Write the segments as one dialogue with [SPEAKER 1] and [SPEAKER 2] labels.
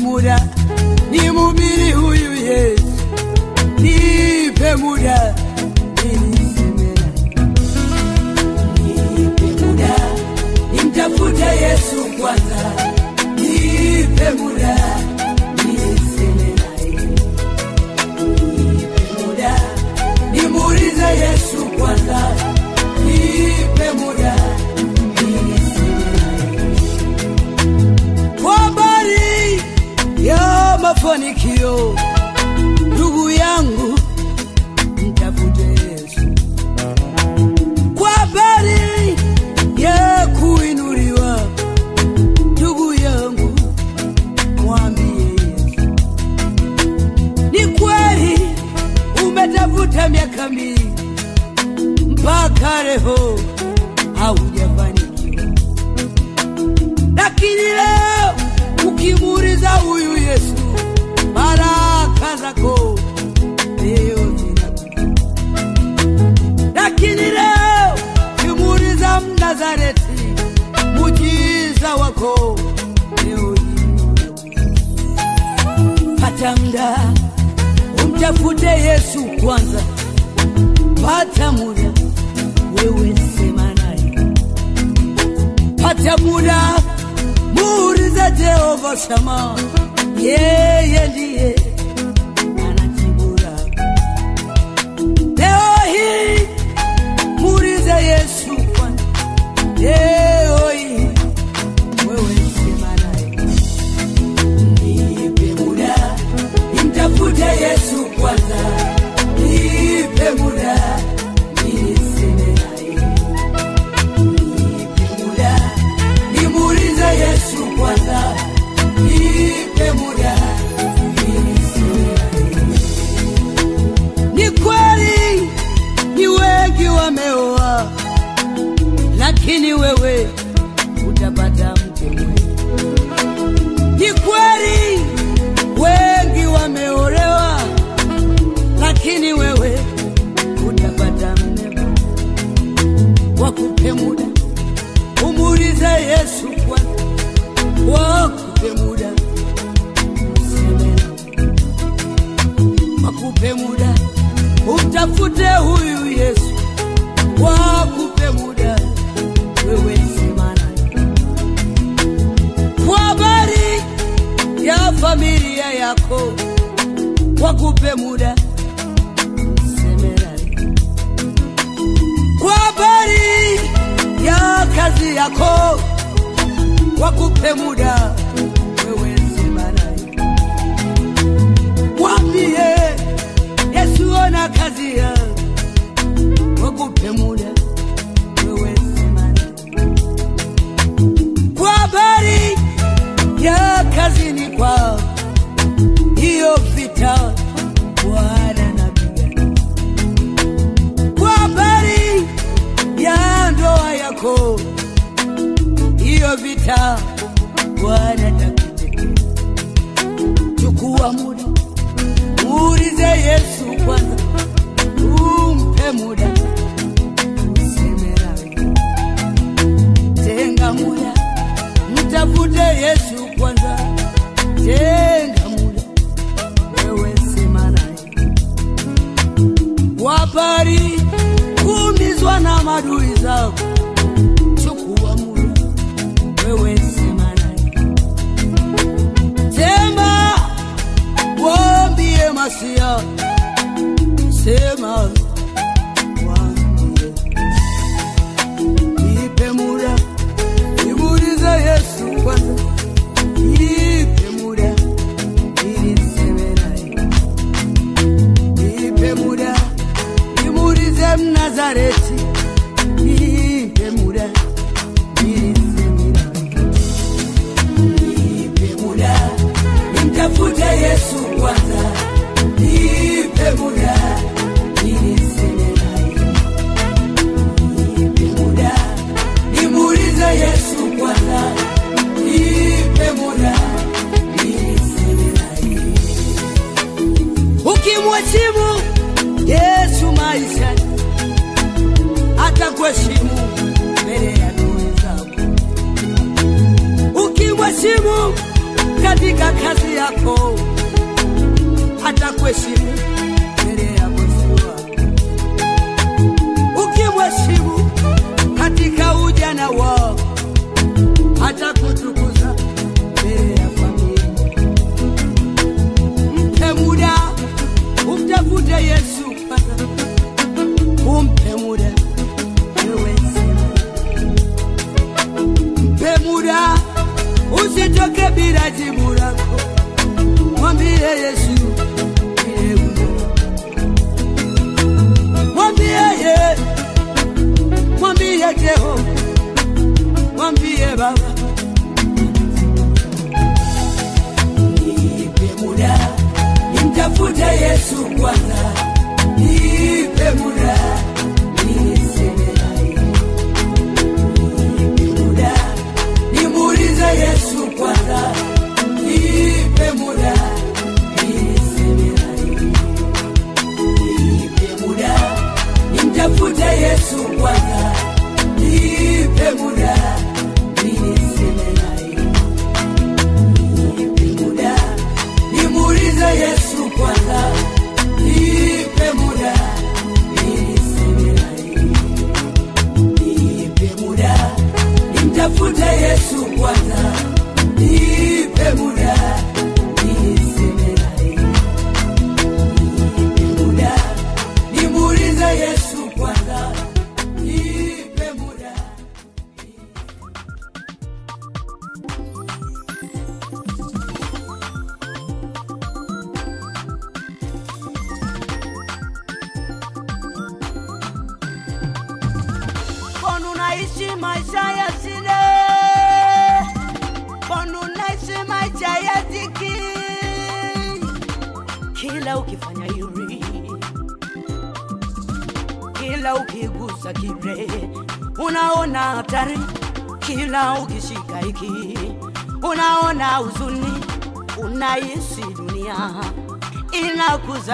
[SPEAKER 1] muda, ni mhubiri huyu Yesu, nipe muda. Nimtafute Yesu kwanza, nipe muda. mafanikio. Ndugu yangu, mtafute Yesu kwa habari ya kuinuliwa. Ndugu yangu, mwambie Yesu ni kweli umetafuta miaka mingi mpaka leo yako ndiyo lakini leo kimuuliza Mnazareti, mujiza wako ndiyo jina. Pata muda umtafute Yesu kwanza, pata muda wewe sema naye, pata muda muulize Jehova Shama, yeye ndiye. wakupe muda. Wewe semana, wambie Yesu ona kazi ya wakupe muda. Wewe semana, kwa bari ya kazini kwao. Hiyo vita vita, Bwana takujua, chukua muda.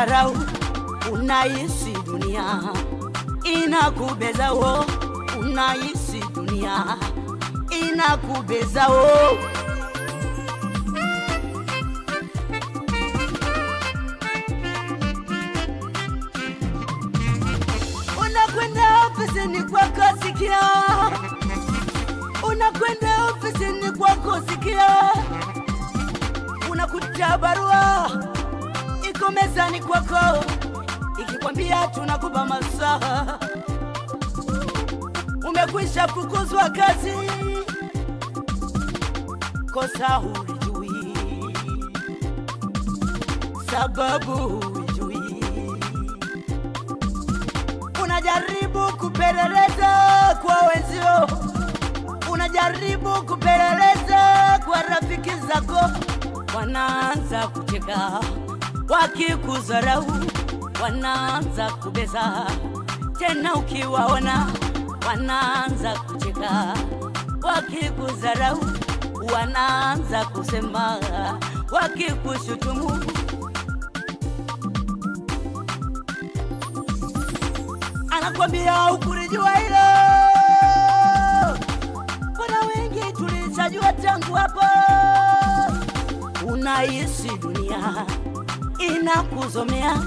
[SPEAKER 2] dharau, unahisi dunia. Inakubeza, wo unahisi dunia. Inakubeza, wo nafukuzwa kazi, kosa hulijui, sababu hulijui, unajaribu kupeleleza kwa wenzio, unajaribu kupeleleza kwa rafiki zako, wanaanza kucheka wakikuzarau wanaanza kubeza. Tena ukiwaona wanaanza kucheka, wakikudharau
[SPEAKER 1] wanaanza kusema, wakikushutumu anakwambia ukulijua hilo. Kuna wengi tulichajua tangu hapo, unahisi dunia inakuzomea,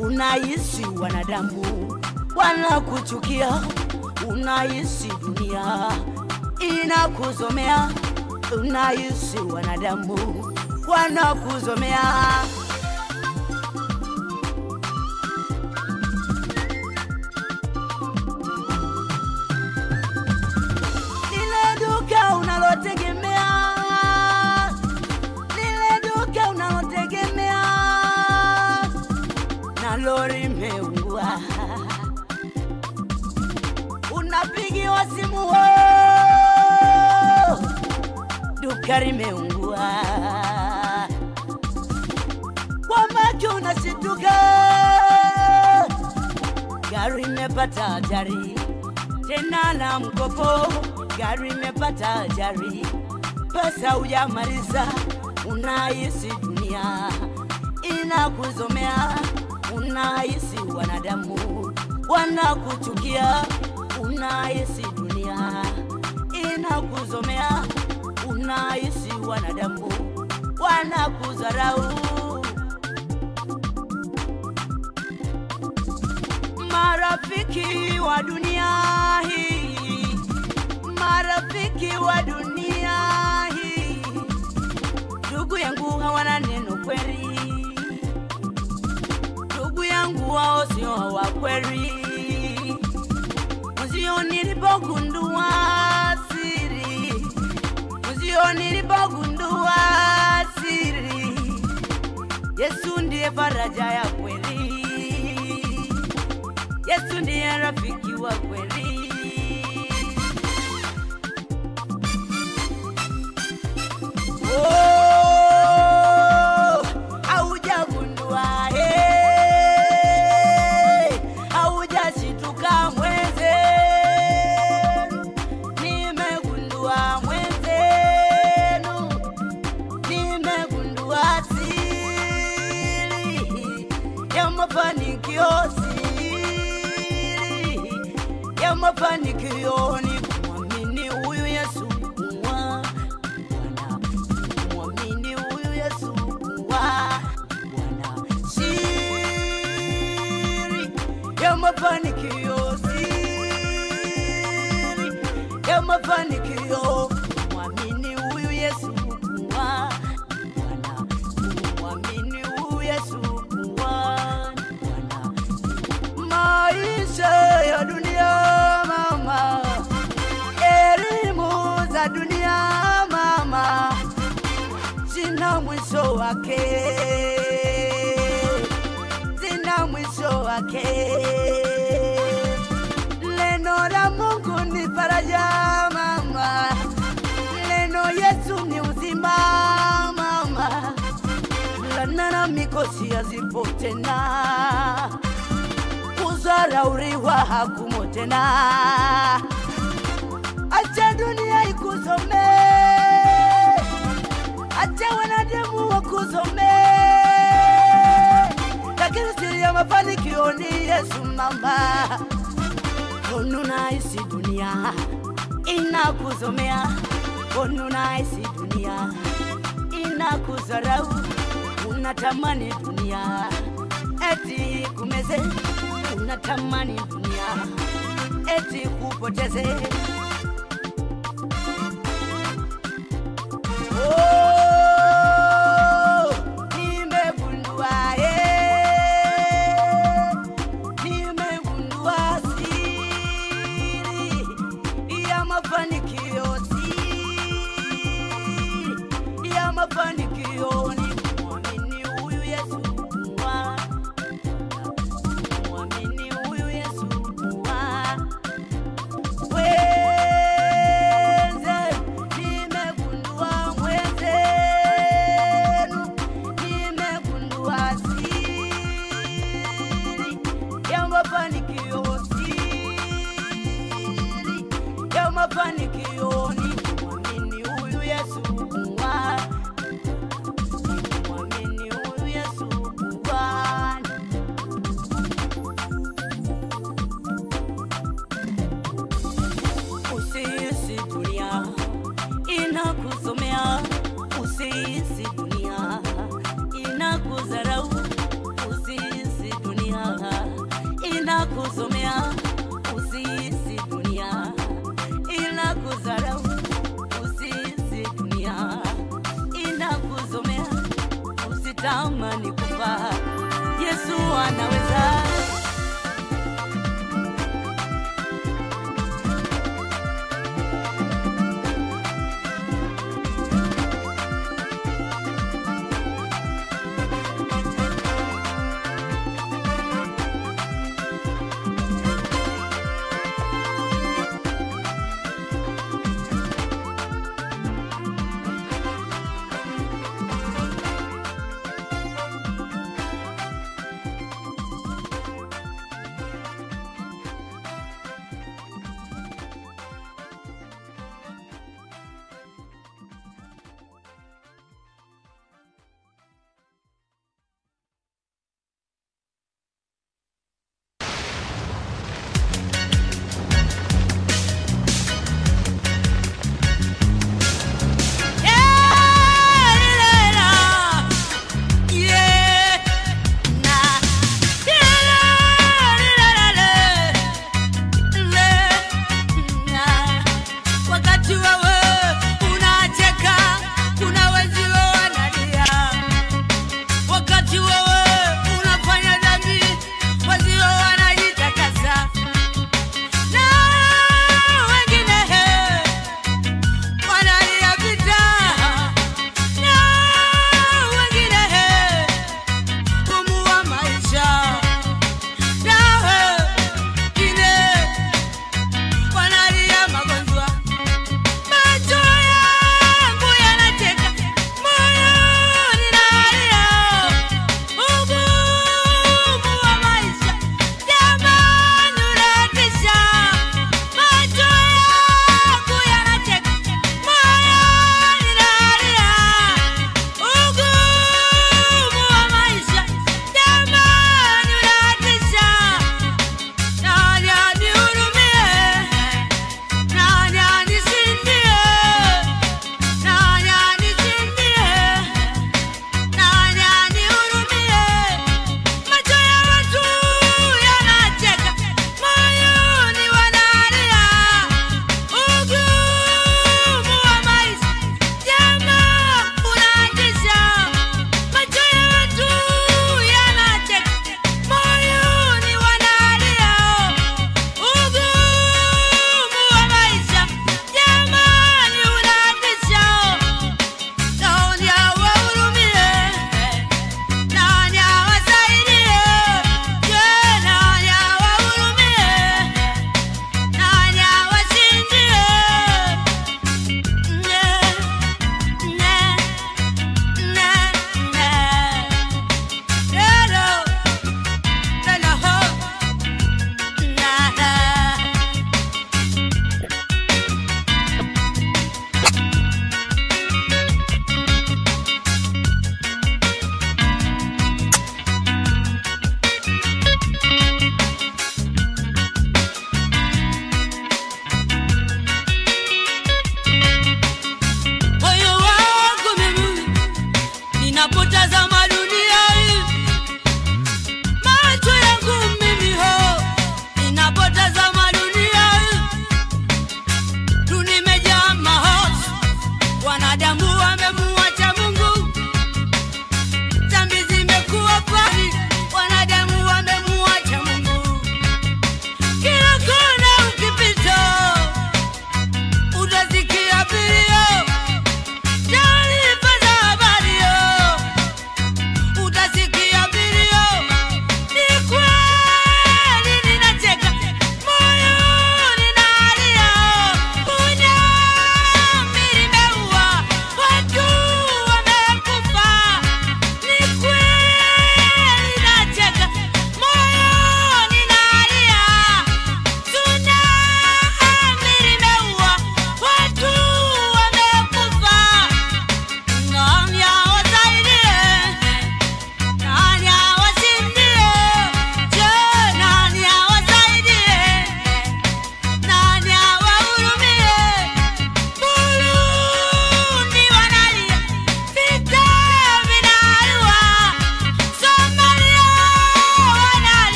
[SPEAKER 1] unahisi wanadamu wanakuchukia. tunaishi dunia inakuzomea, tunaishi wanadamu wanakuzomea. hata ujamaliza, unahisi dunia inakuzomea, unahisi wanadamu wanakuchukia, unahisi dunia inakuzomea, unahisi wanadamu wanakudharau. kweli, mzio nilipogundua siri, mzio nilipogundua siri, Yesu ndiye faraja ya kweli, Yesu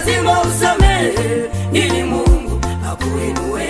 [SPEAKER 1] lazima usamehe ili Mungu akuinue.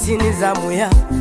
[SPEAKER 3] Basi ni zamu yangu.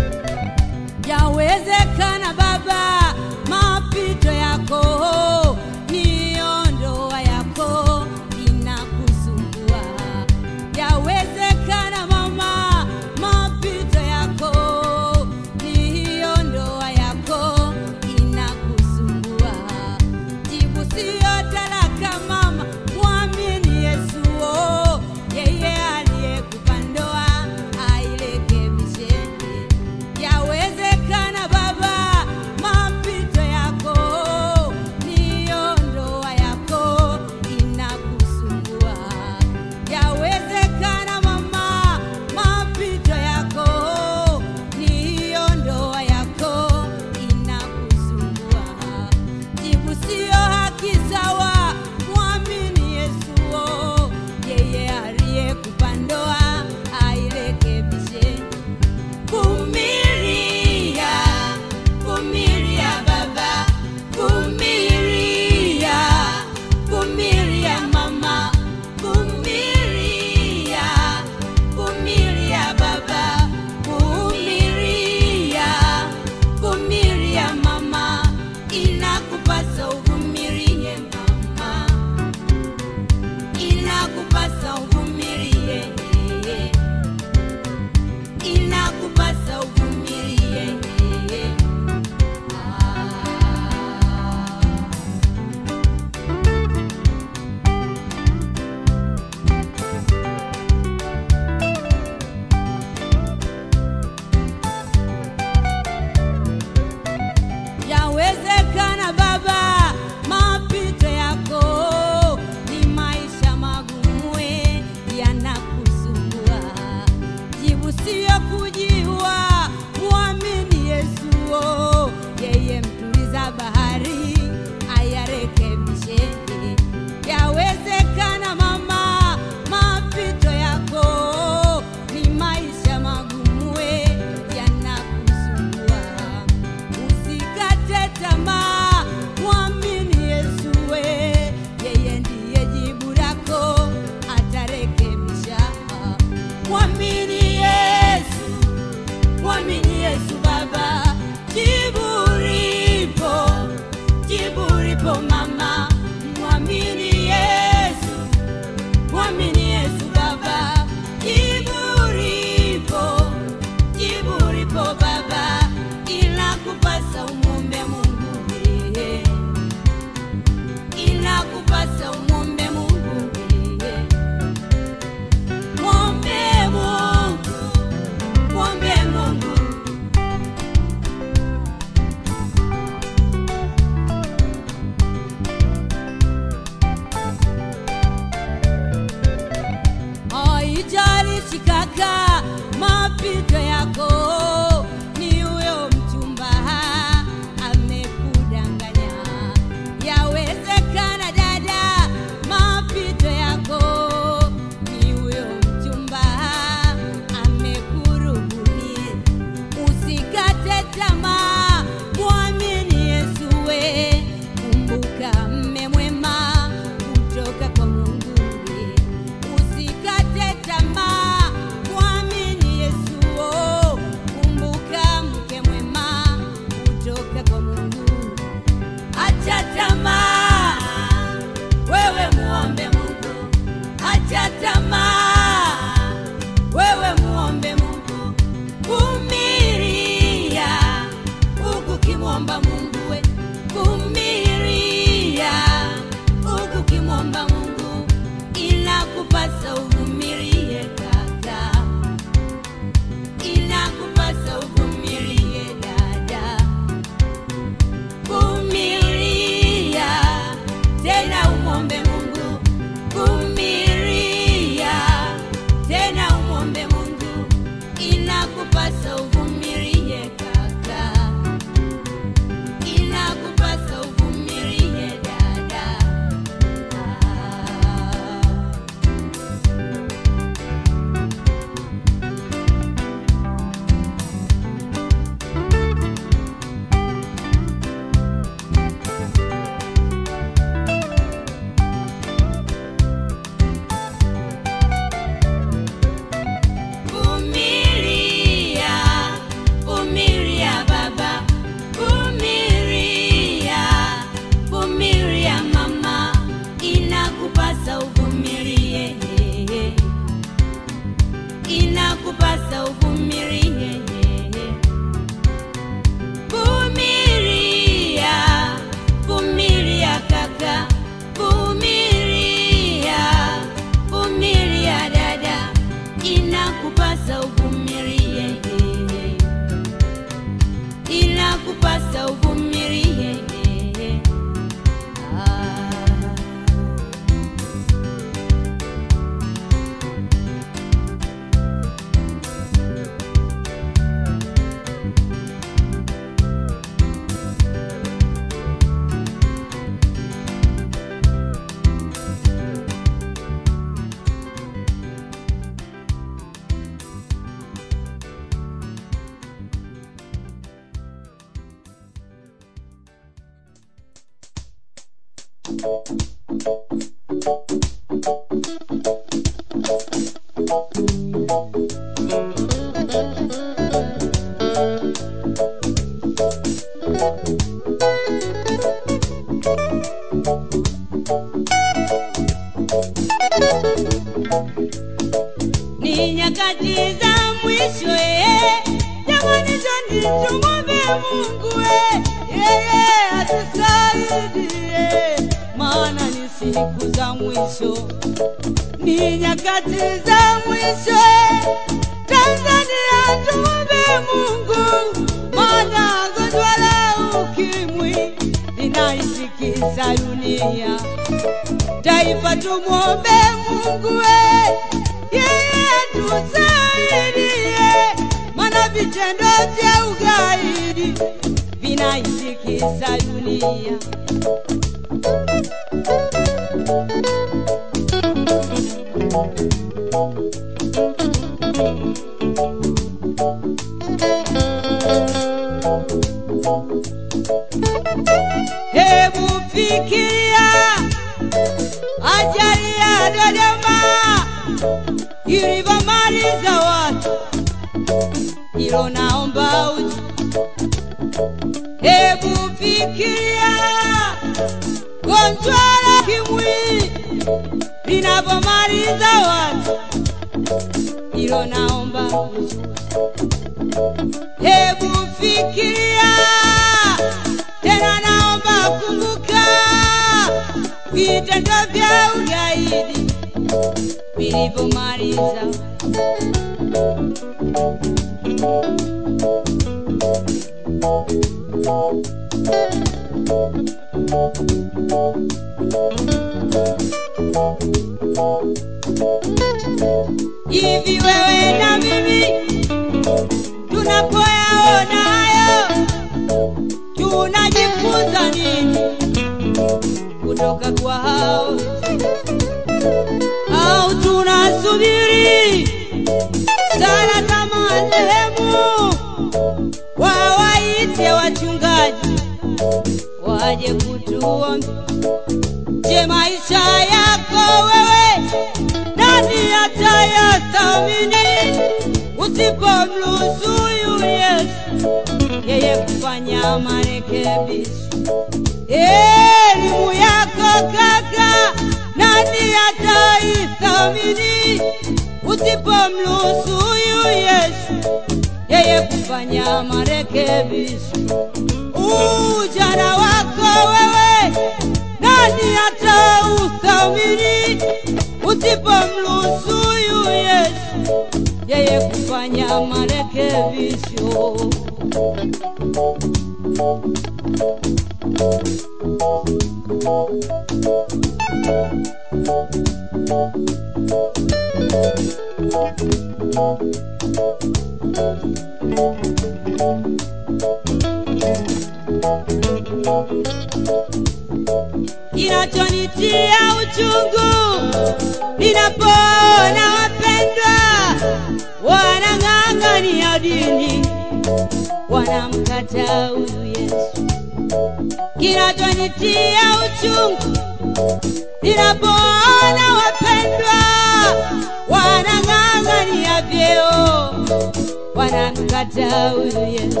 [SPEAKER 1] Wanamkataa huyu Yesu.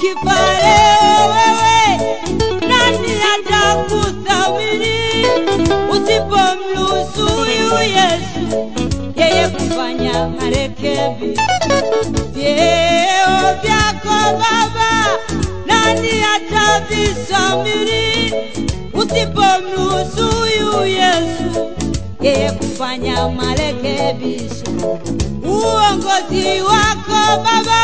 [SPEAKER 1] Kifa wewe, nani atakuthamini? Usipomruhusu huyu Yesu yeye kufanya marekebi. Vyeo vyako Baba, nani atavisamini usipomruhusu huyu Yesu yeye kufanya marekebisho? Uongozi wako Baba,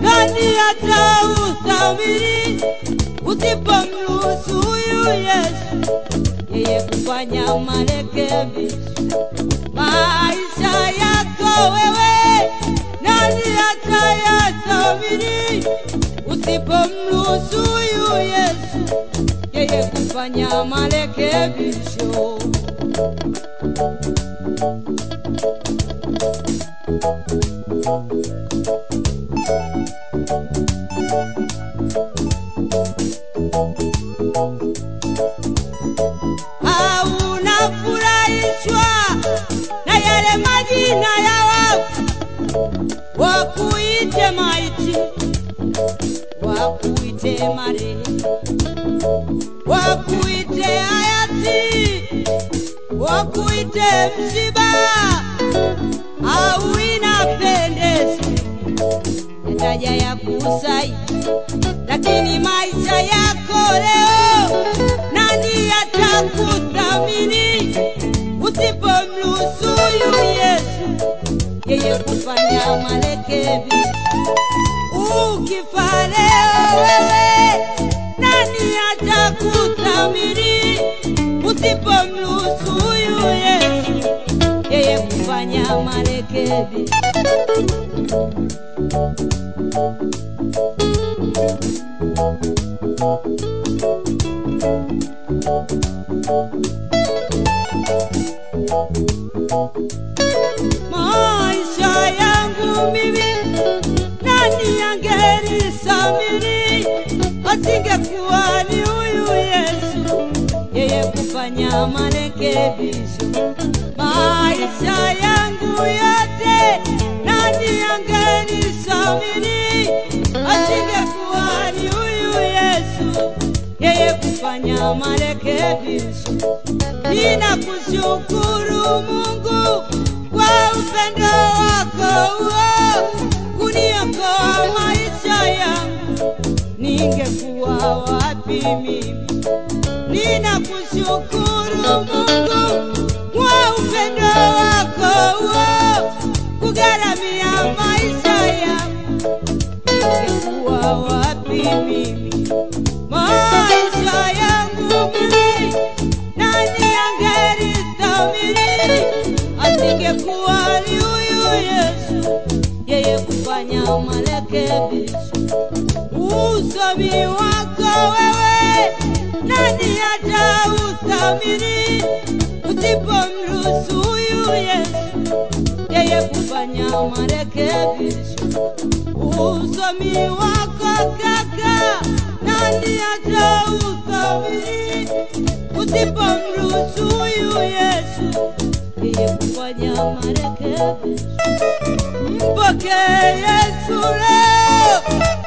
[SPEAKER 1] nani atauthamini usipomruhusu huyu Yesu yeye kufanya marekebisho? Maisha yako wewe, nani atayathamini usipomruhusu huyu Yesu yeye kufanya marekebisho? au unafurahishwa na yale majina ya wafu, wakuite maiti, wakuite marehemu, wakuite hayati, wakuite msiba, au inapendeza yataja ya kusaidia lakini maisha yako leo, nani atakuthamini usipomruhusu Yesu yeye kufanya marekebisho? Ukifa leo wewe, nani atakuthamini usipomruhusu huyu Yesu yeye kufanya marekebisho?
[SPEAKER 4] maisha yangu mimi nani angenisamini asingekuwa ni huyu kufanya marekebisho. Maisha yangu yote nani angenisamini asingekuwa ni huyu Yesu yeye kufanya marekebisho. Ninakushukuru Mungu kwa upendo wako uo kuniokoa maisha yangu, ningekuwa wapi mimi? Ninakushukuru Mungu kwa upendo wako uo kugharamia maisha yangu, ningekuwa wapi mimi? Maisha yangu mimi nani angelistahimili? asingekuwa ni huyu Yesu, yeye kufanya marekebisho. Usomi wako wewe nani atauthamini usipomruhusu huyu Yesu, yeye kufanya marekebisho. Usomi wako kaka, nani atauthamini usipomruhusu huyu Yesu yeye kufanya marekebisho. Mpokee Yesu leo,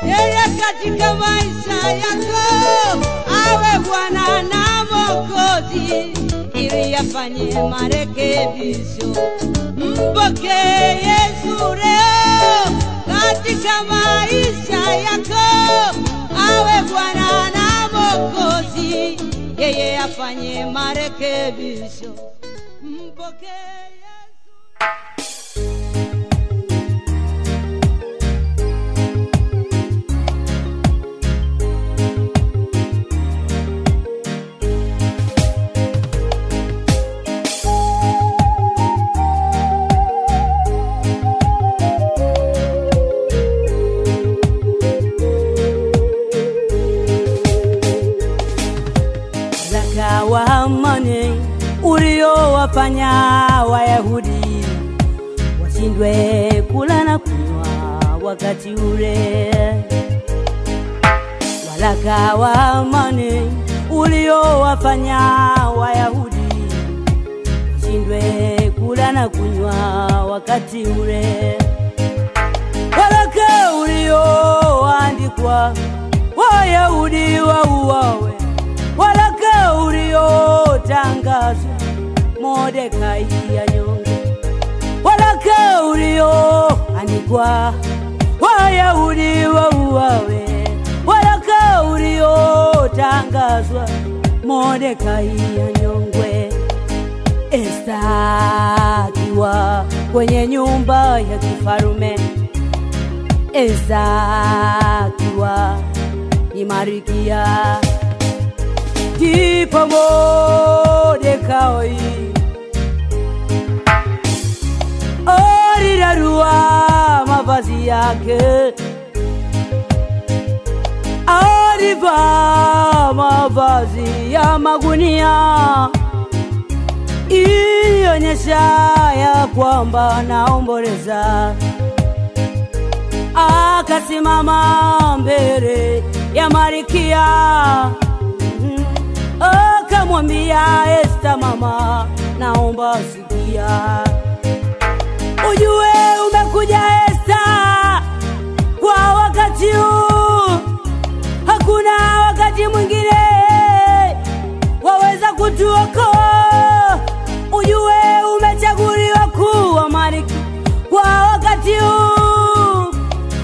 [SPEAKER 4] yeye katika maisha yako awe Bwana na Mwokozi ili afanye marekebisho. Mpokee Yesu leo katika maisha yako awe Bwana na Mwokozi, yeye afanye marekebisho. Mpokee
[SPEAKER 1] uliowafanya Wayahudi washindwe kula na kunywa wakati ule. Waraka wa amani uliowafanya Wayahudi washindwe kula na kunywa wakati ule. Waraka ulioandikwa Wayahudi wauawe, waraka uliotangazwa Mordekai anyonge, anikwa ulioandikwa Wayahudi wauawe, walaka uliotangazwa Mordekai anyongwe. Esta akiwa kwenye nyumba ya kifarume, Esta akiwa ni Marikia, ndipo Mordekai alirarua mavazi yake, alivaa mavazi ya magunia. Ilionyesha ya kwamba naomboleza. Akasimama mbele ya Marikia, akamwambia Esta, mama, naomba sikia, ujue umekuja Esta. Kwa wakati huu, hakuna wakati mwingine. Waweza kutuokoa. Ujue umechaguliwa kuwa malkia kwa wakati huu,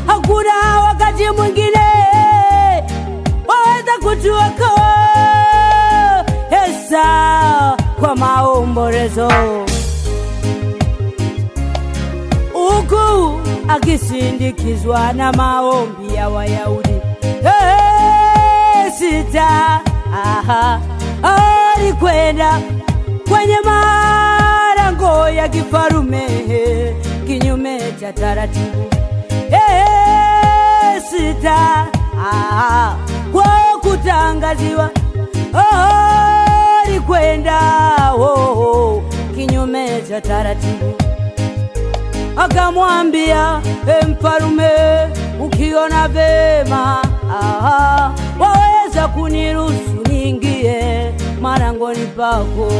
[SPEAKER 1] hakuna wakati mwingine. Waweza kutuokoa. Esta kwa maombolezo huku akisindikizwa na maombi ya Wayahudi. Hey, alikwenda kwenye malango ya kifarume kinyume cha taratibu. Hey, kwa kutangaziwa oh, alikwenda oh, oh, kinyume cha taratibu akamwambia e mfalume, ukiona vema aha, waweza kuniruhusu niingie marangoni pako.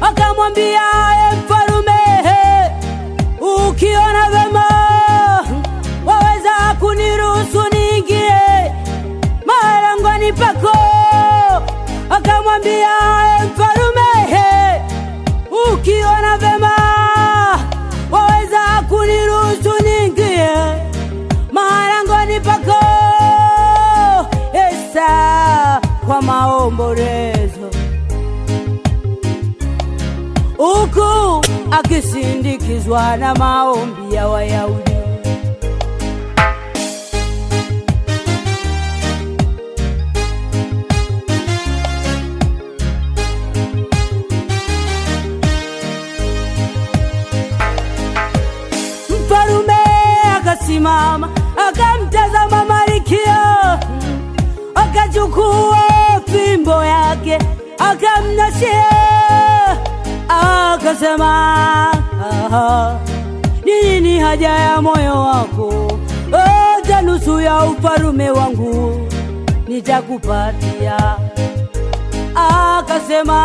[SPEAKER 1] Akamwambia e mfalume, ukiona vema waweza kuniruhusu niingie marangoni pako. Akamwambia e mfalume, ukiona vema kwa maombolezo, huku akisindikizwa na maombi ya Wayahudi. Mfalume akasimama akamtazama Malkia, akachukua fimbo yake akamnashia, akasema "Aha, ni nini haja ya moyo wako? Hata nusu ya ufalume wangu nitakupatia. Akasema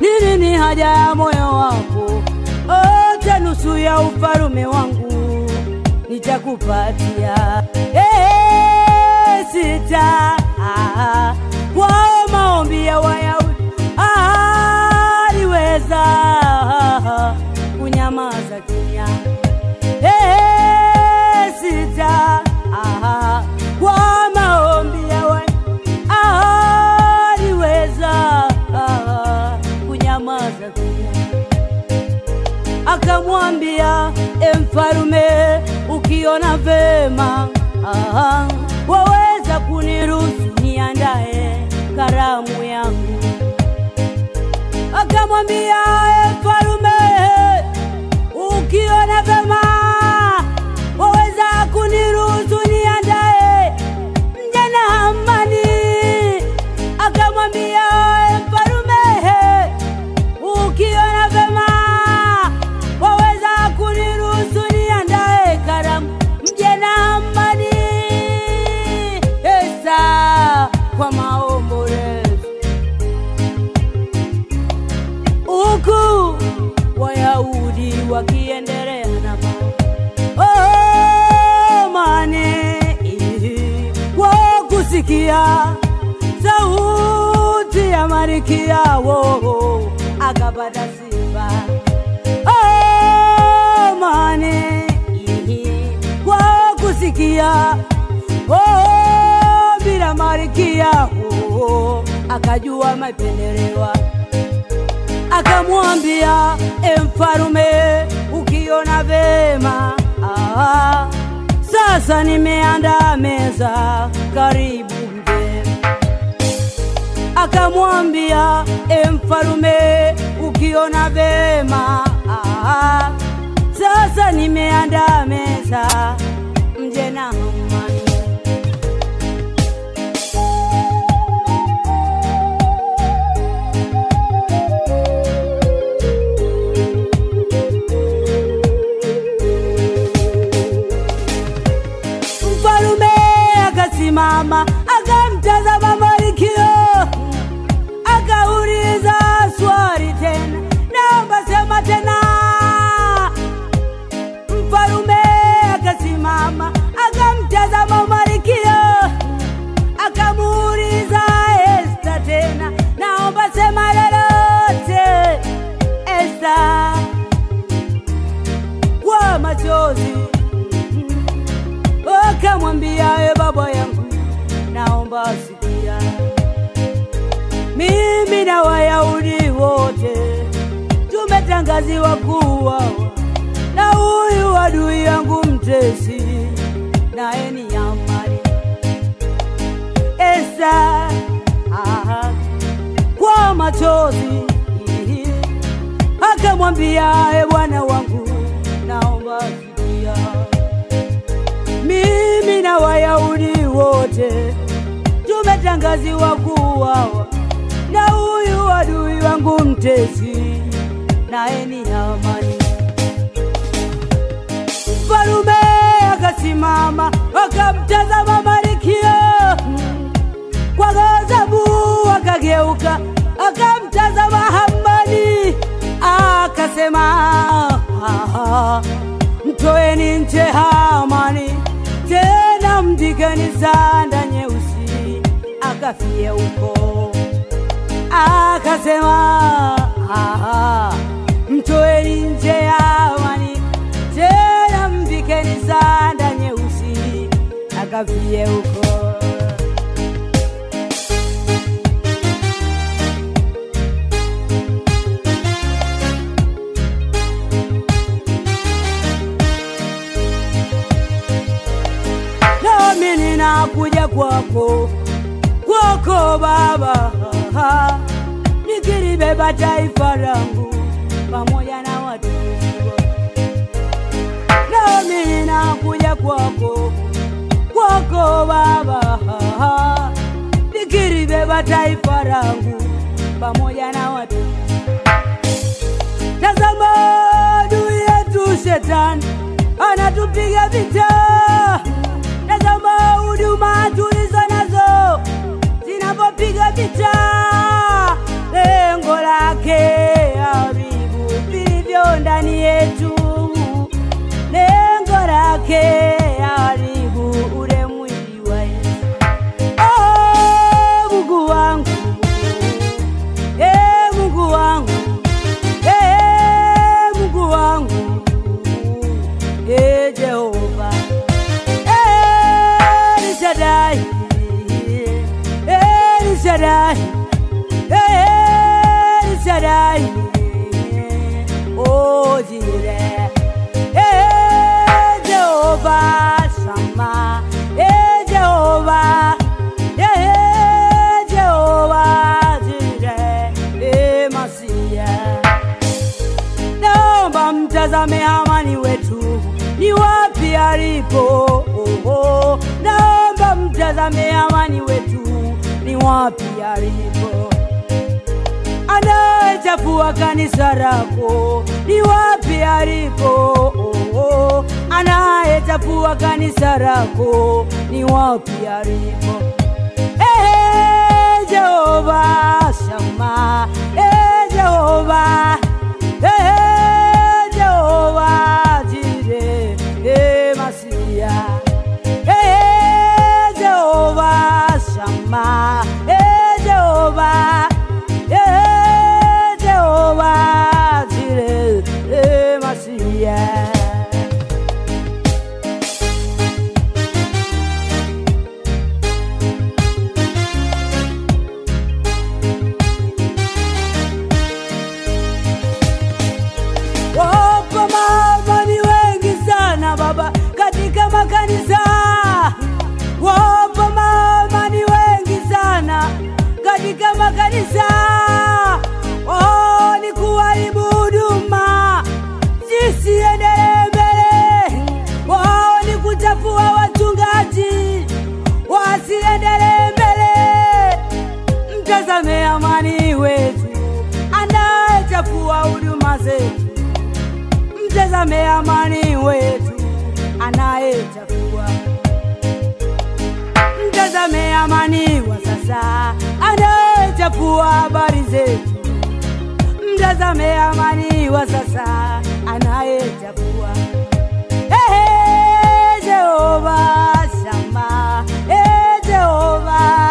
[SPEAKER 1] nini ni haja ya moyo wako? Hata nusu ya ufalume wangu nitakupatia. Eh, sita. Kwao maombi ya Wayahudi ah, aliweza ah, kunyamaza kimya. Hey, sita. Ah, kwa maombi ya Wayahudi ah, aliweza ah, kunyamaza kimya akamwambia e ukiona vema aha, waweza kuniruhusu niandae karamu yangu. Akamwambia ya yao akapata sifa. Mane kwa kusikia. Bila mariki yao akajua mapendelewa akamwambia e ukiona vema sasa nimeandaa meza, karibu. Akamwambia e mfalume, ukiona vema ah, sasa nimeandaa meza, tumetangaziwa kuuawa na huyu adui yangu mtesi, naye ni amani Esa aha, kwa machozi akamwambia e bwana wangu, naomba sikia mimi na Wayahudi wote tumetangaziwa kuwawa na huyu adui wangu mtesi, naye ni amani. Mfalume akasimama akamtazama Malkia kwa ghadhabu, akageuka akamtazama Hamani akasema, "Ah, mtoeni nje Hamani, tena mvikeni sanda nyeusi akafie huko." Akasema, "Ah, mtoeni nje Hamani, tena mvikeni sanda nyeusi akafie huko." nami kwako kwako Baba, nikilibeba taifa langu Nami nakuja kwako kwako Baba, nikiribeba taifa langu pamoja na watu. Tazama adui yetu shetani anatupiga vita. Tazama huduma tulizo nazo zinapopiga vita, lengo lake haribu vilivyo ndani yetu, lengo lake haribu ule mwili wa Oh, Mungu eh, Mungu Eh, Mungu eh, Jehova, eh, El eh, El eh, El oh, eh, Jehova Shammah, eh, Jehova, eh, Jehova Jireh, eh, Masia. naomba mtazame amani wetu ni wapi alipo. Oh. Naomba mtazame Hamani wetu ni wapi alipo. Anayechafua kanisa lako ni wapi alipo. Oh, oh. Anayechafua kanisa lako ni wapi alipo. Eh, Jehova Shama, eh, Jehova, eh, Jehova mtazame amani wetu anayechafua. Mtazame amani wa sasa anayechafua habari zetu. Mtazame amani wa sasa anayechafua. Ehe, Jehova Shama, eh Jehova,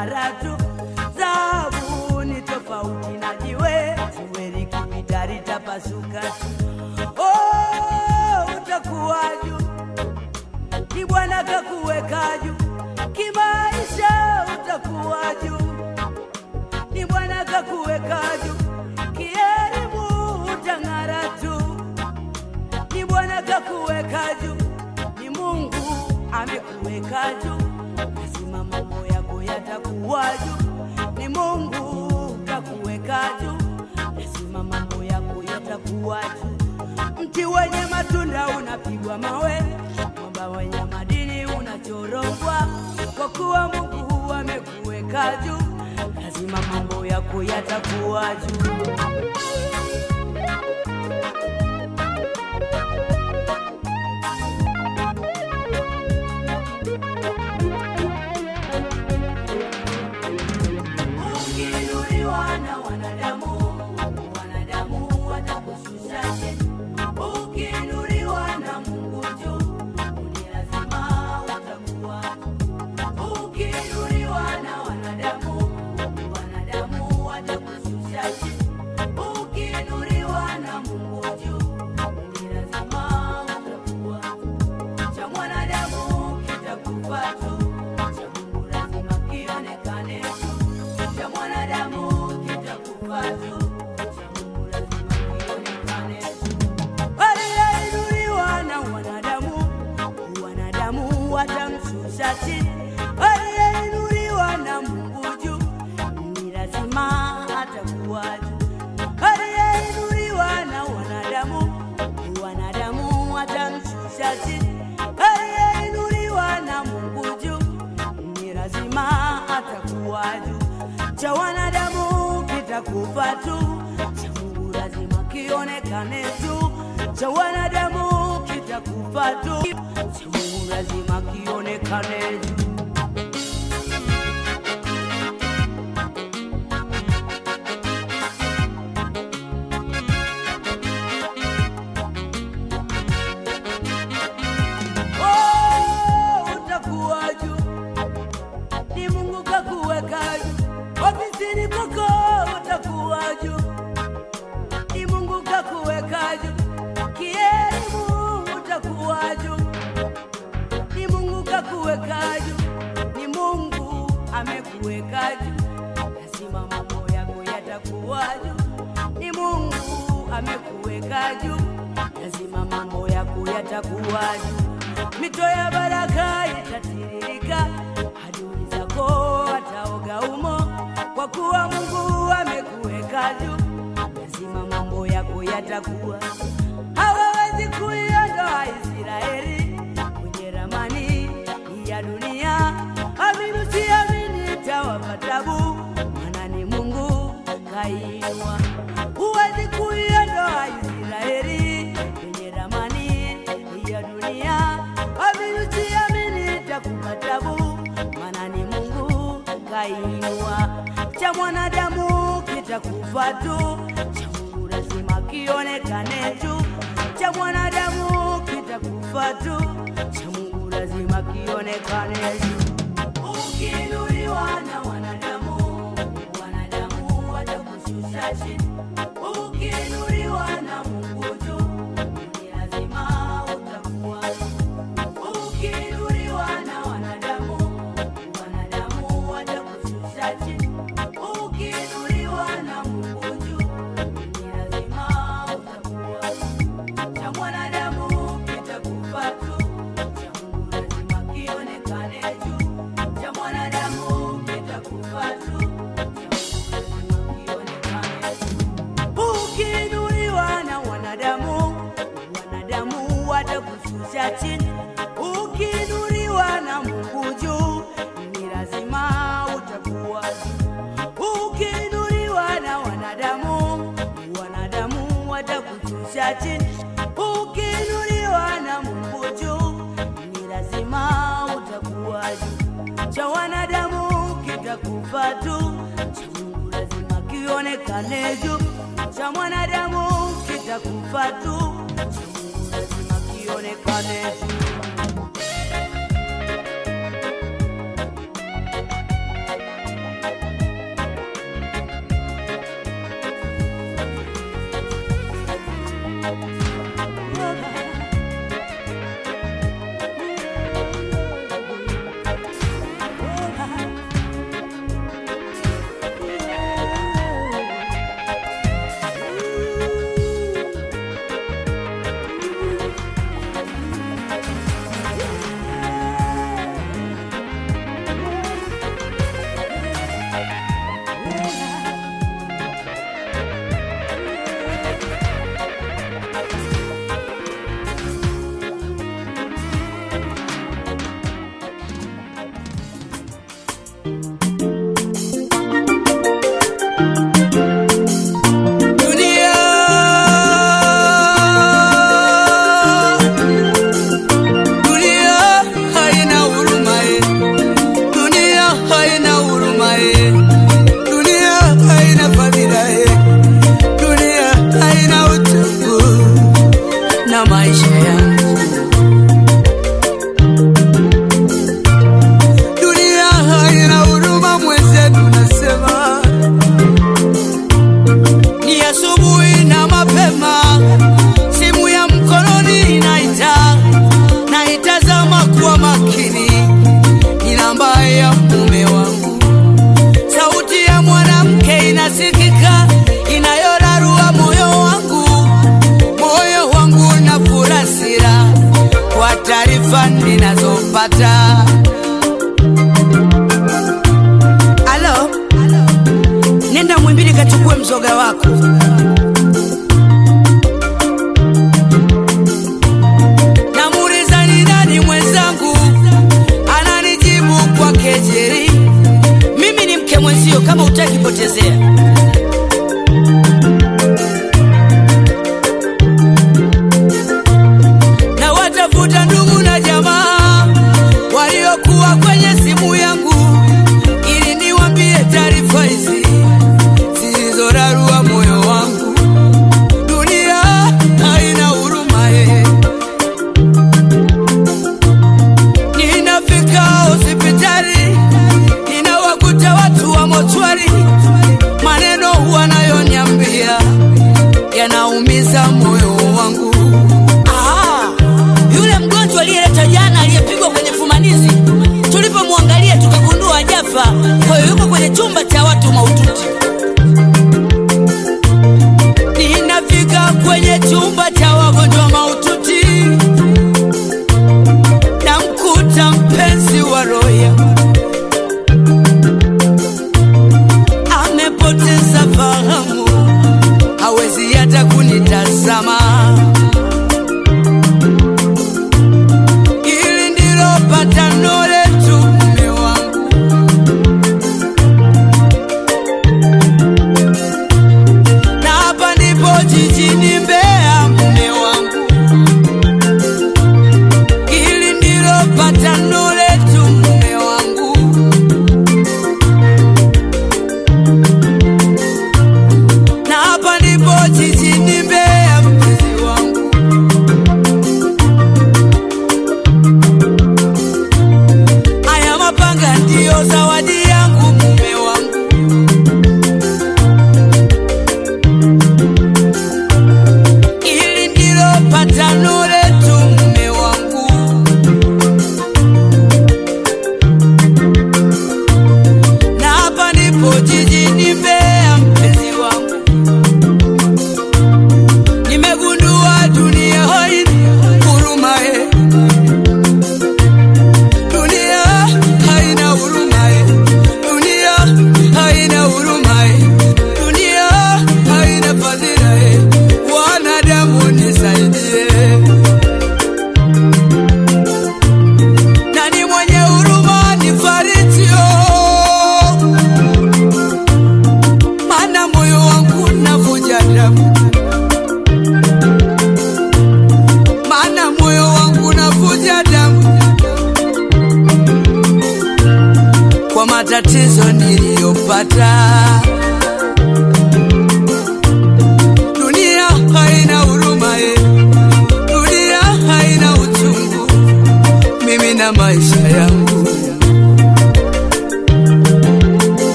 [SPEAKER 1] itang'ara tu.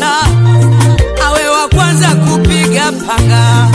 [SPEAKER 1] kosa, awe wa kwanza kupiga panga.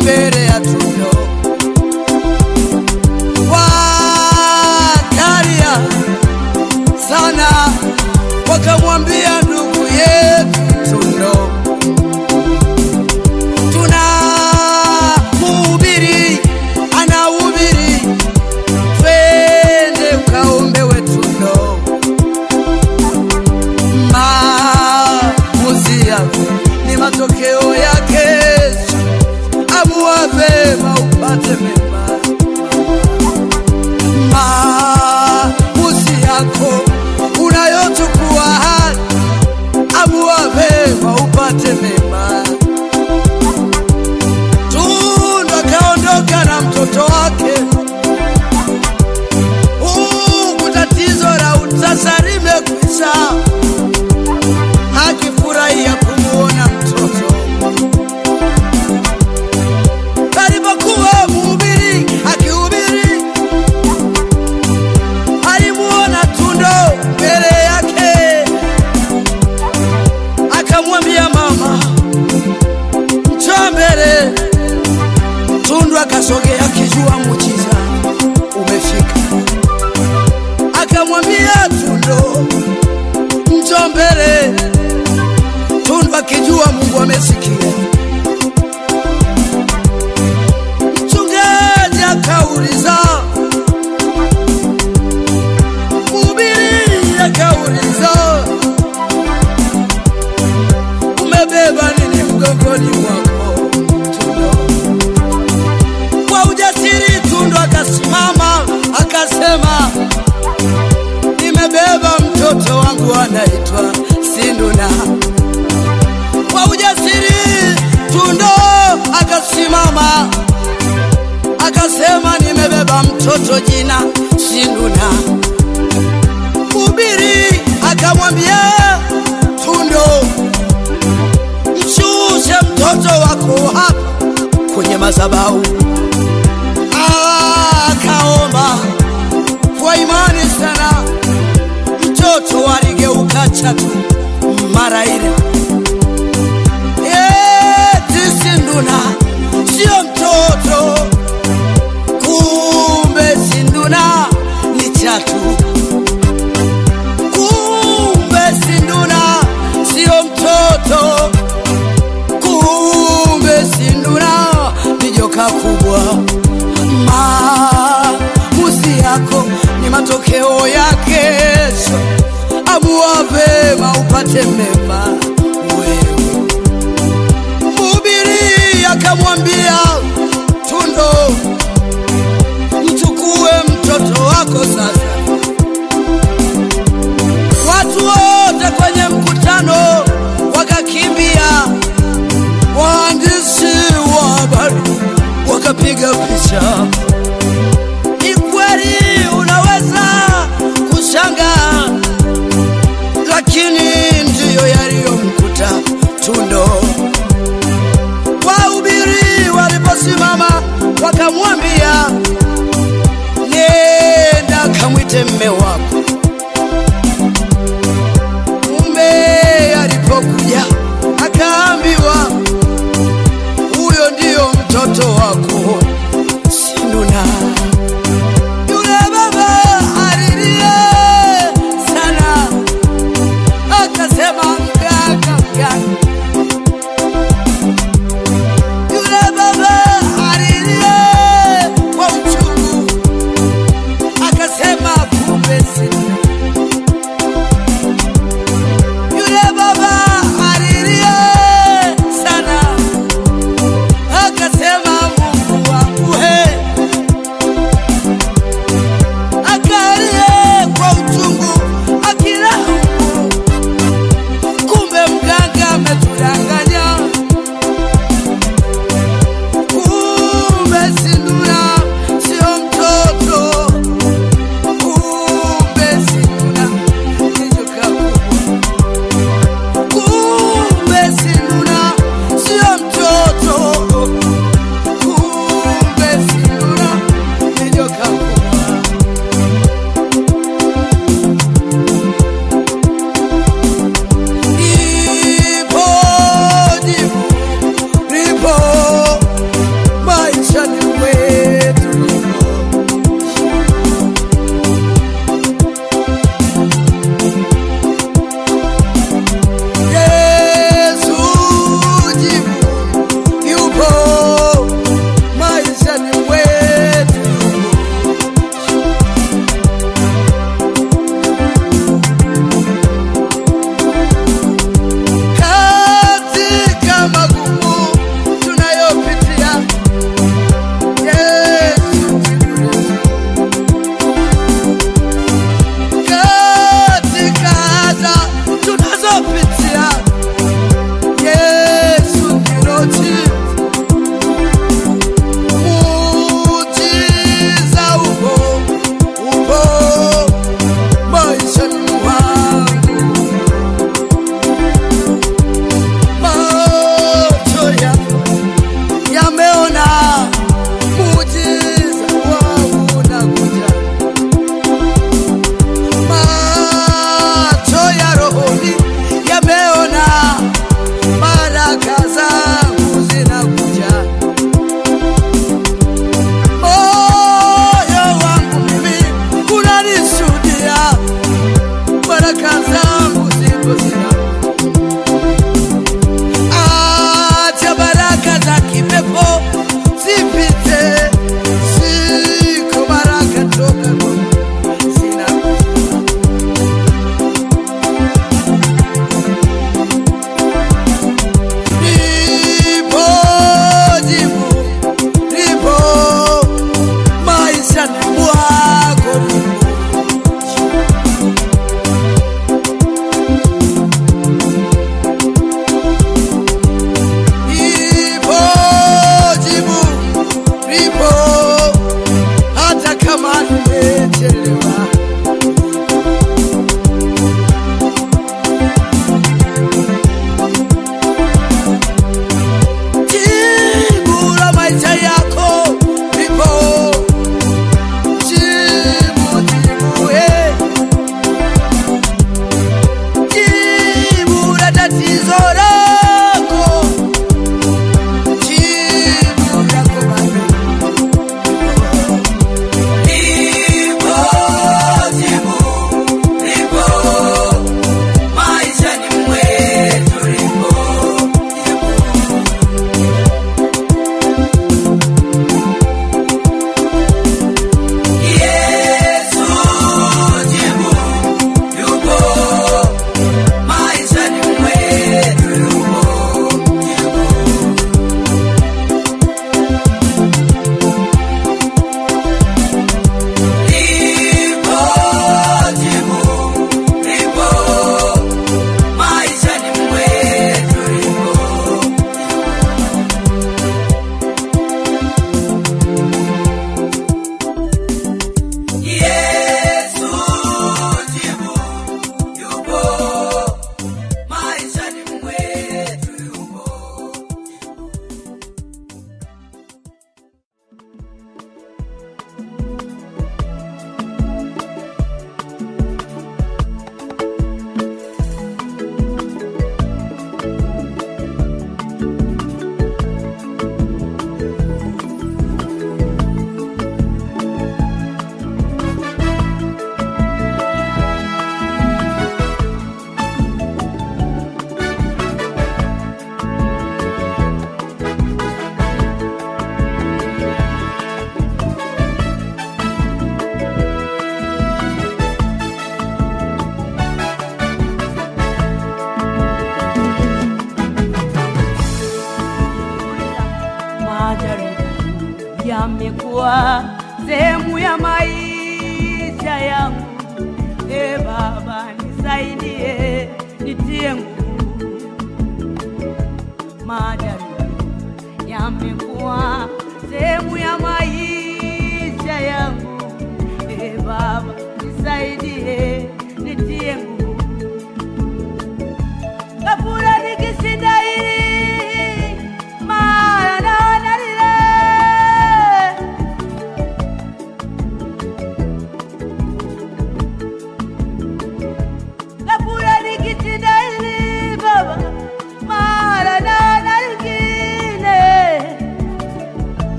[SPEAKER 1] Walipomtembelea Tundo wakalia sana, wakamwambia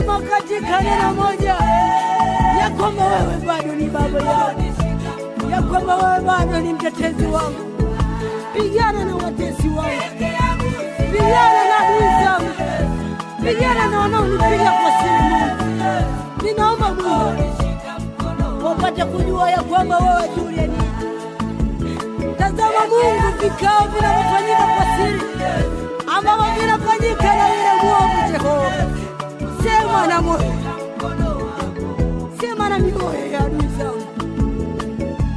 [SPEAKER 5] nitasimama katika neno moja ya kwamba wewe bado ni baba yangu, ya kwamba wewe bado ni mtetezi wangu. Pigana na watesi wangu, pigana na adui zangu, pigana na wanaonipiga kwa simu. Ninaomba Mungu wapate kujua ya kwamba wewe uliyeniita. Tazama Mungu, vikao vinavyofanyika kwa siri ambavyo vinafanyika na yule mwovu Jehova, sema na moyo, sema na mioyo ya adui zangu.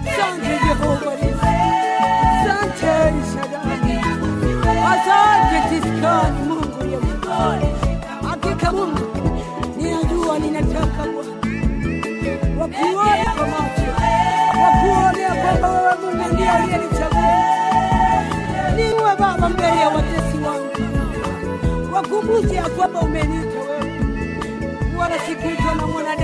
[SPEAKER 5] Asante Jehova. Asante Shaddai. Asante Tiskani Mungu Mungu. Hakika Mungu, ninajua ninataka wakuone kwa macho, wakuone ya kwamba wewe Mungu ndiye uliyenichagua niwe Baba mbele ya watesi wangu, wakumbushe ya kwamba wewe, wala sikuitwa na mwanadamu.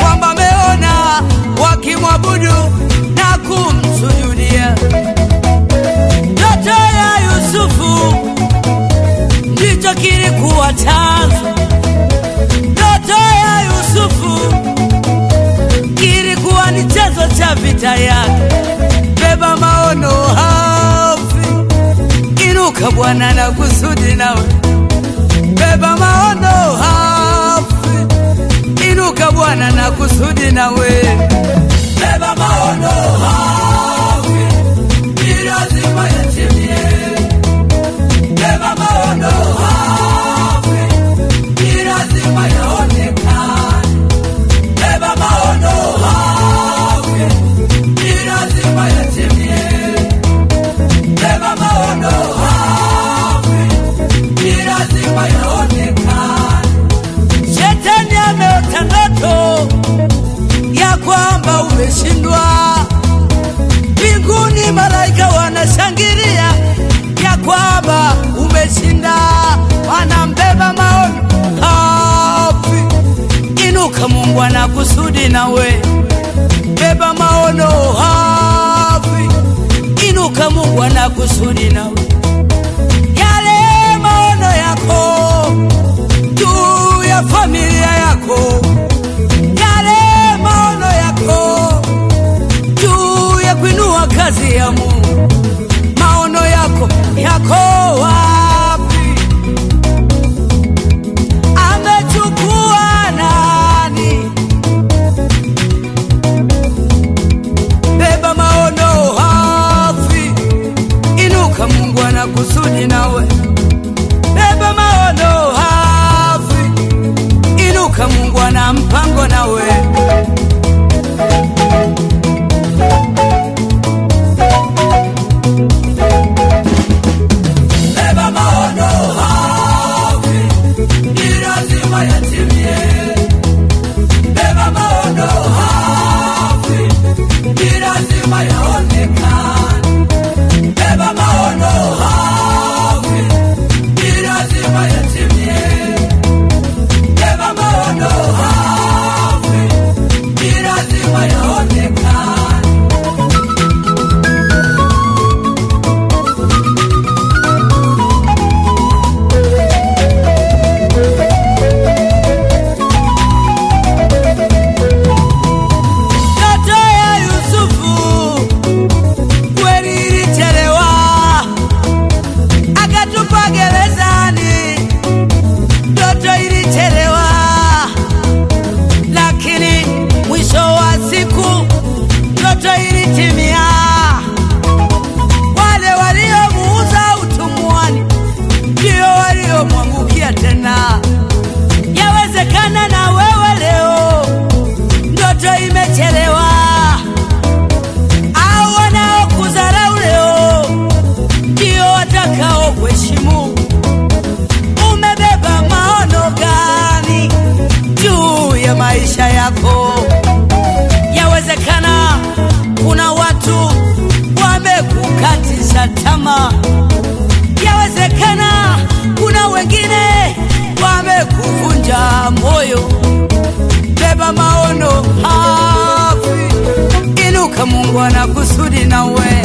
[SPEAKER 1] Kwamba ameona wakimwabudu na kumsujudia. Ndoto ya Yusufu ndicho kilikuwa chanzo. Ndoto ya Yusufu kilikuwa ni chanzo cha vita yake. Beba maono hafi, inuka Bwana na kusudi nawe. Beba maono hafi, Bwana na kusudi nawe. Beba maono hafi, ni lazima yatimie. Beba maono hafi, ni. Ameota ndoto ya kwamba umeshindwa mbinguni malaika wanashangilia ya kwamba umeshinda, wanambeba maoni hafi. Inuka, Mungu ana kusudi nawe, beba maono hafi. Inuka, Mungu ana kusudi nawe, familia yako, yale maono yako juu ya kuinua kazi ya Mungu. Maono yako yako wapi? Amechukua nani? Beba maono hafi, inuka, Mungu ana kusudi nawe. kumbuka Mungu ana mpango nawe. tama. Yawezekana kuna wengine wamekuvunja moyo. Beba maono hafi, inuka, Mungu ana kusudi nawe.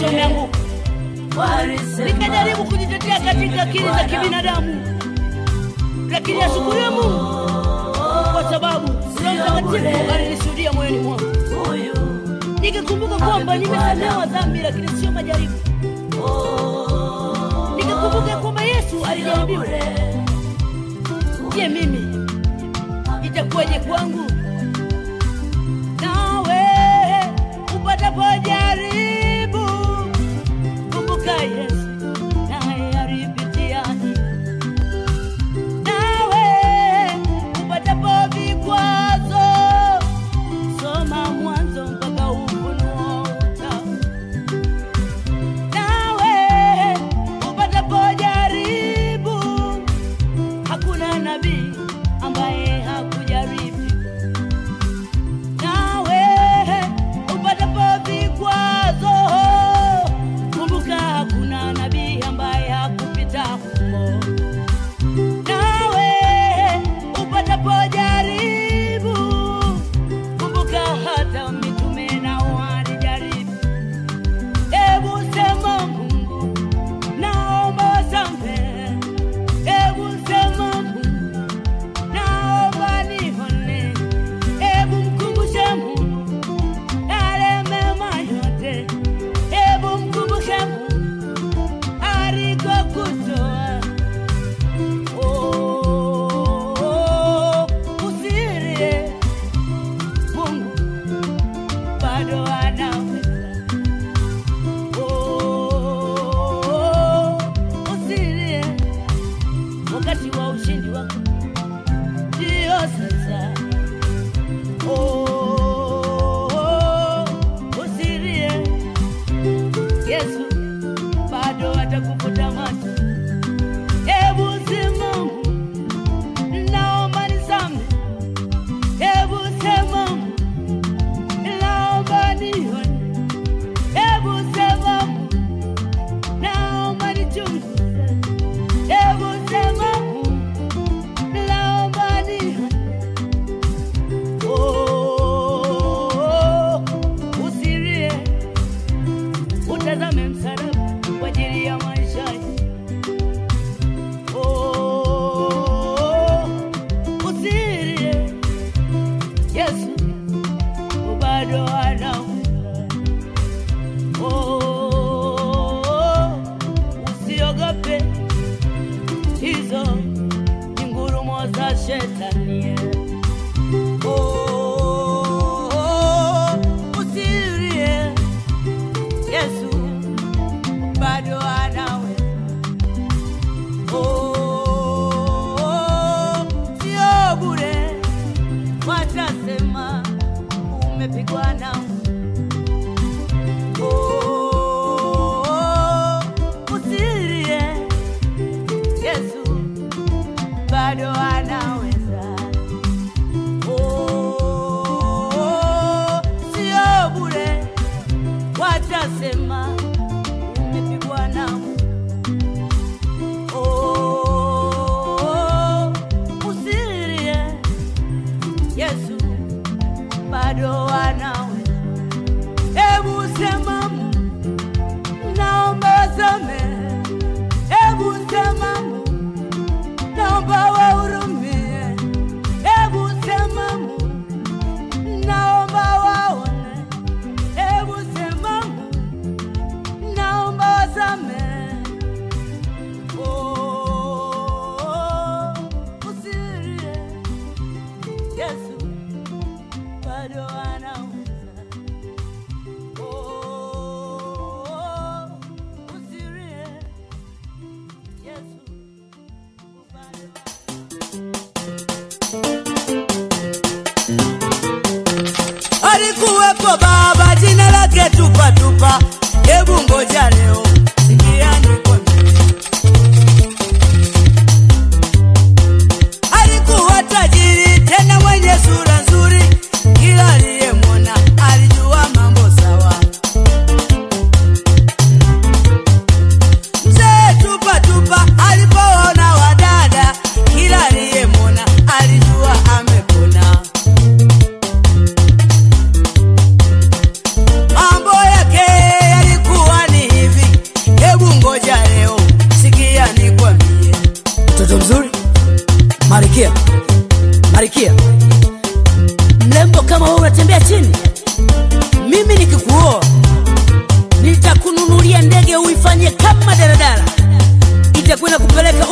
[SPEAKER 1] masomo yangu, nikajaribu kujitetea katika akili za kibinadamu, lakini nashukuru Mungu kwa sababu Roho Mtakatifu alinishuhudia moyoni mwangu, nikikumbuka kwamba nimesamehewa dhambi, lakini sio majaribu. nikikumbuka kwamba Yesu alijaribiwa. Je, mimi itakuwaje kwangu? Nawe upatapo
[SPEAKER 6] yeah.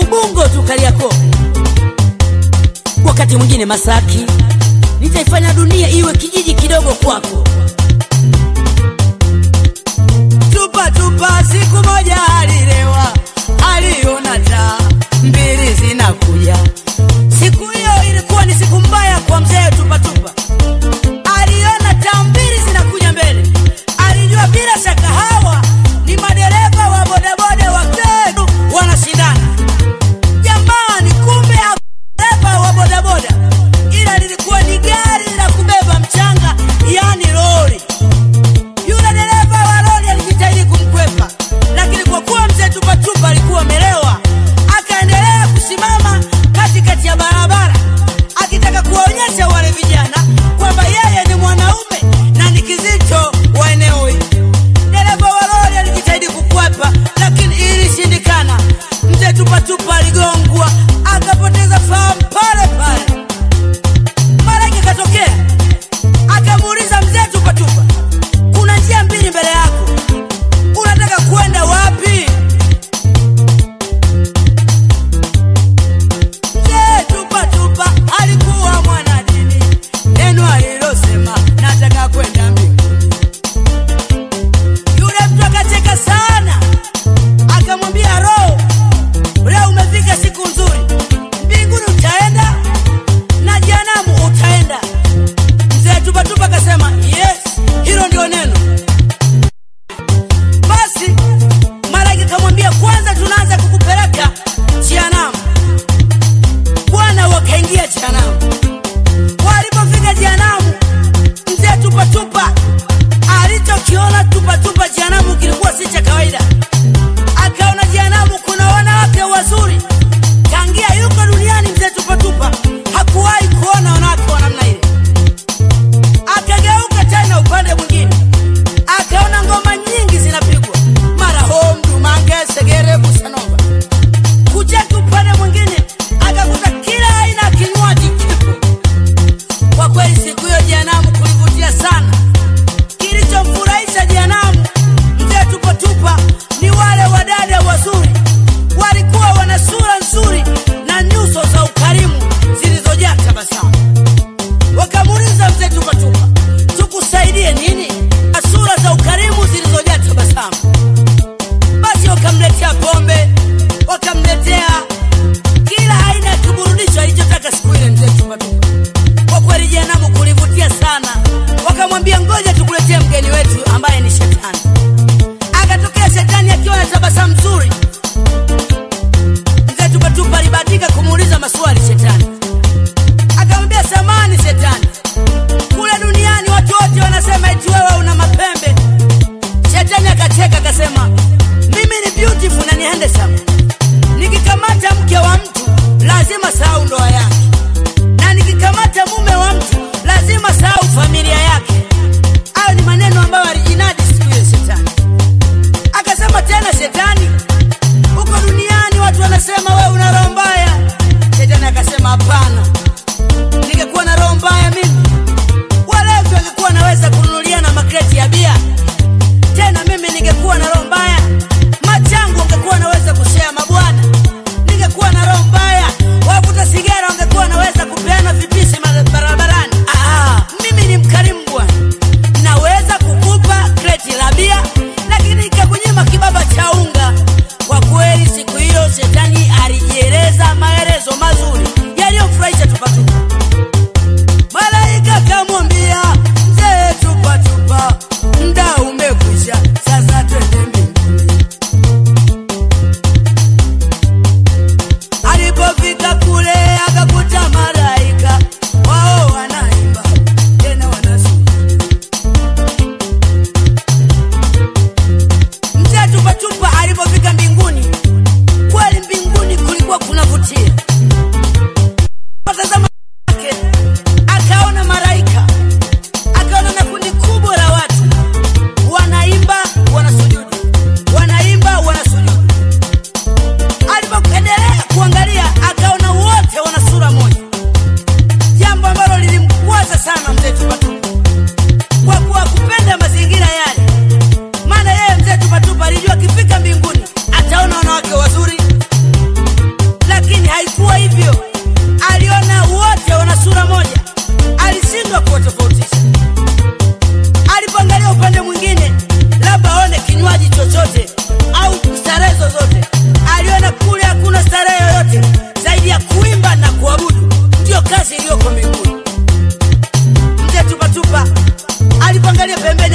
[SPEAKER 6] Ubungo tukaliako wakati mwingine Masaki. Nitaifanya dunia iwe kijiji kidogo kwako.
[SPEAKER 1] Tupa tupa, siku moja alilewa, aliona taa mbili zinakuja. Siku hiyo ilikuwa ni siku mbaya kwa mzee tupatupa Tupa.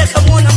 [SPEAKER 1] Come on.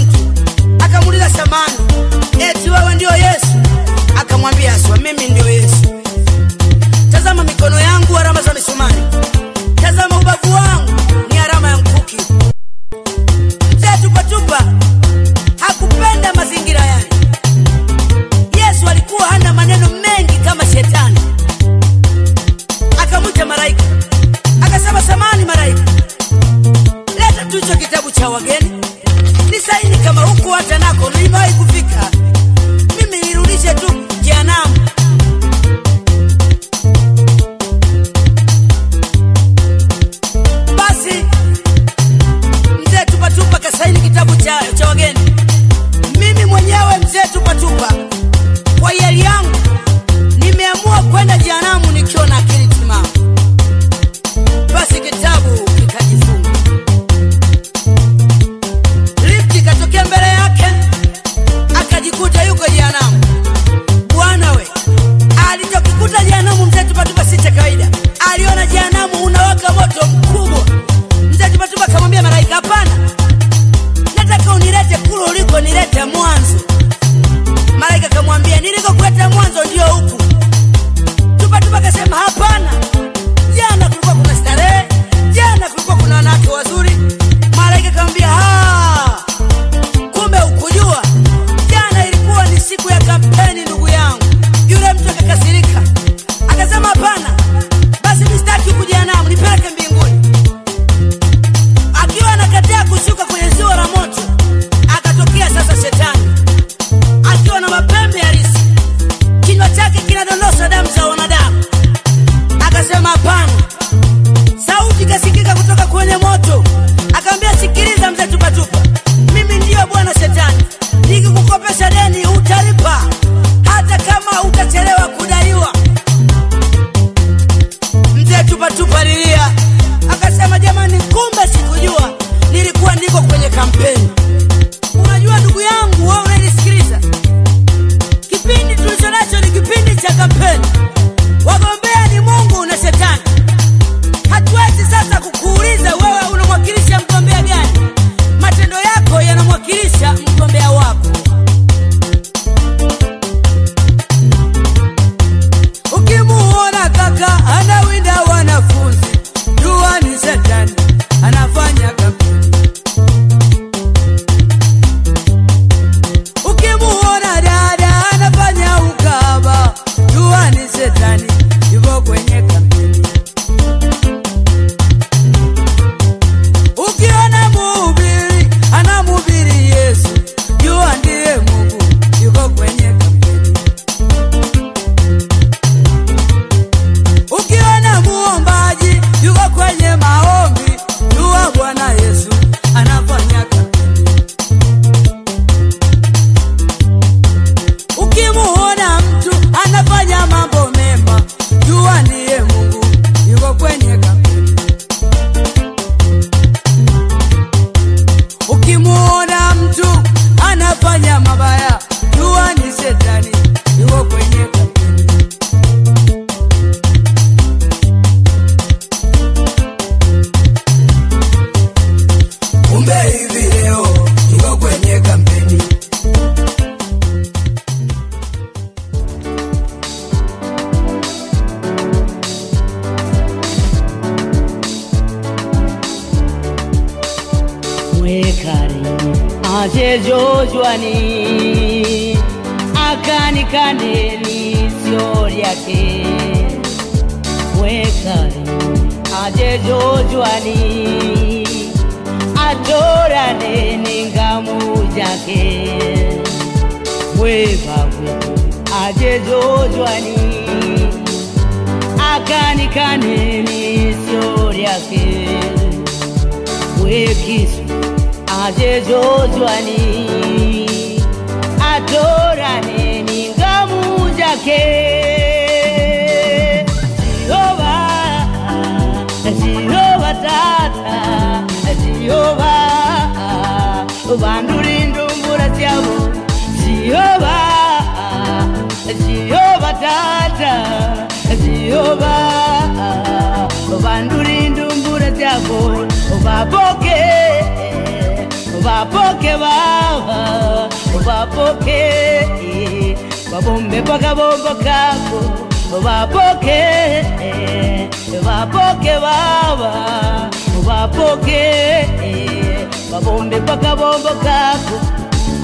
[SPEAKER 1] gako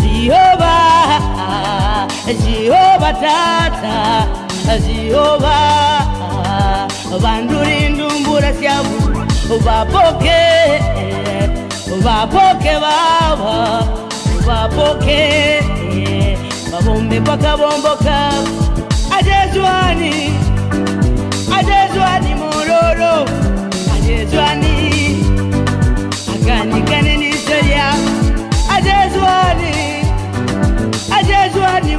[SPEAKER 1] jehova jehova tata jehova vanduri ndumbura syavo vapoke vapoke vava vapoke vavombe pakavomboka. Ajejuani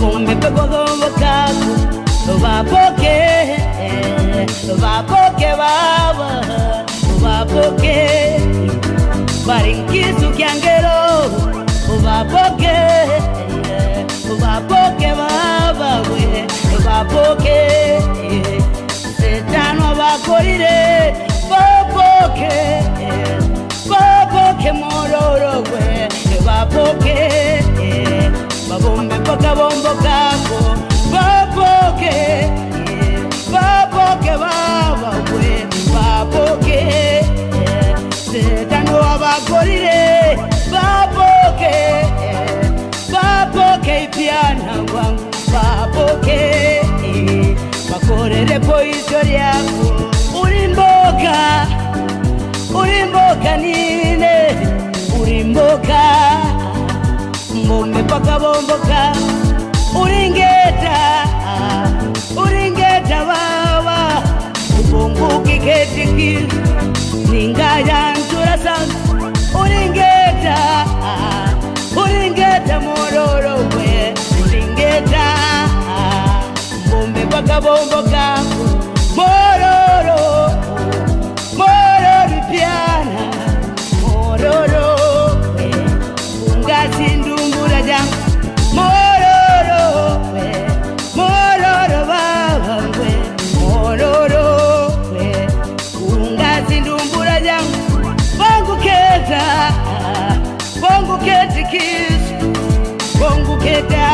[SPEAKER 1] vavombe pekokombo kako vapoke vapoke baba vapoke varinkisu kyangero vapoke vapoke baba we vapoke setano vakorire vapoke vapoke mororogwe vapoke vavombe boca bombo capo papo que papo que baba we papo que se tango abakolire papo que papo que piana wangu papo que bakorere poizo lyako ulimboka ulimboka nine ulimboka mume pakavomboka uringeta uringeta vava ubongukiketikiri ningayanzura sanza uringeta uringeta mororo we. Uringeta mume pakavomboka keta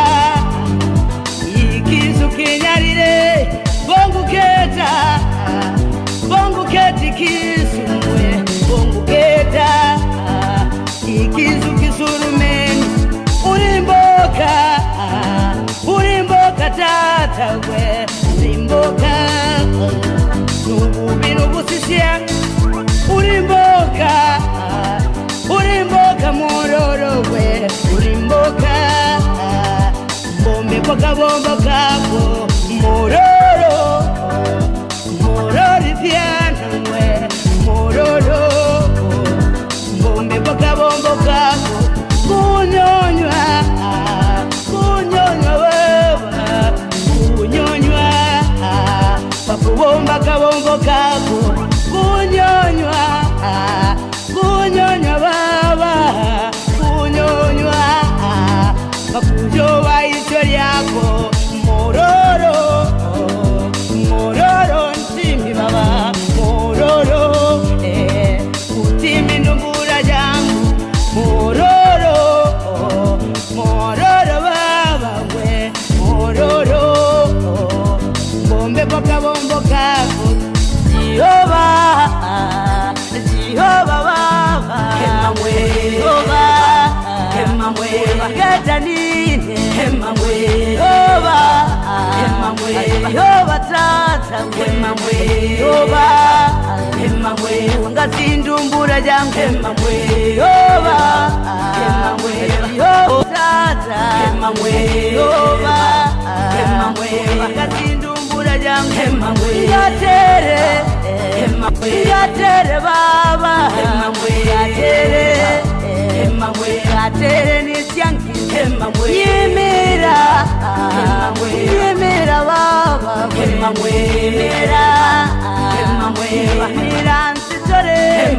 [SPEAKER 1] ikizu kenyarire bongu keta. Bongu keti kisu mwe bongu keta. Ikizu kisurumeni urimboka. Urimboka tata we urimboka. Nububi nubusisia urimboka. bagabomba kapo mororo. Morori vyanamwe mororo. Mbombe bagabomba kapo kunyonywa kunyonywa wewa kunyonywa papobomba kabombo wemamwe yoba. Emamwe wangatsinda umbura jangu emamwe yoba. Emamwe yotata emamwe yoba. Emamwe wangatsinda umbura jangu emamwe yatere. Yatere baba. Yatere atereni syangi nyemera. Nyemera baba. Nyemera. Nyemera.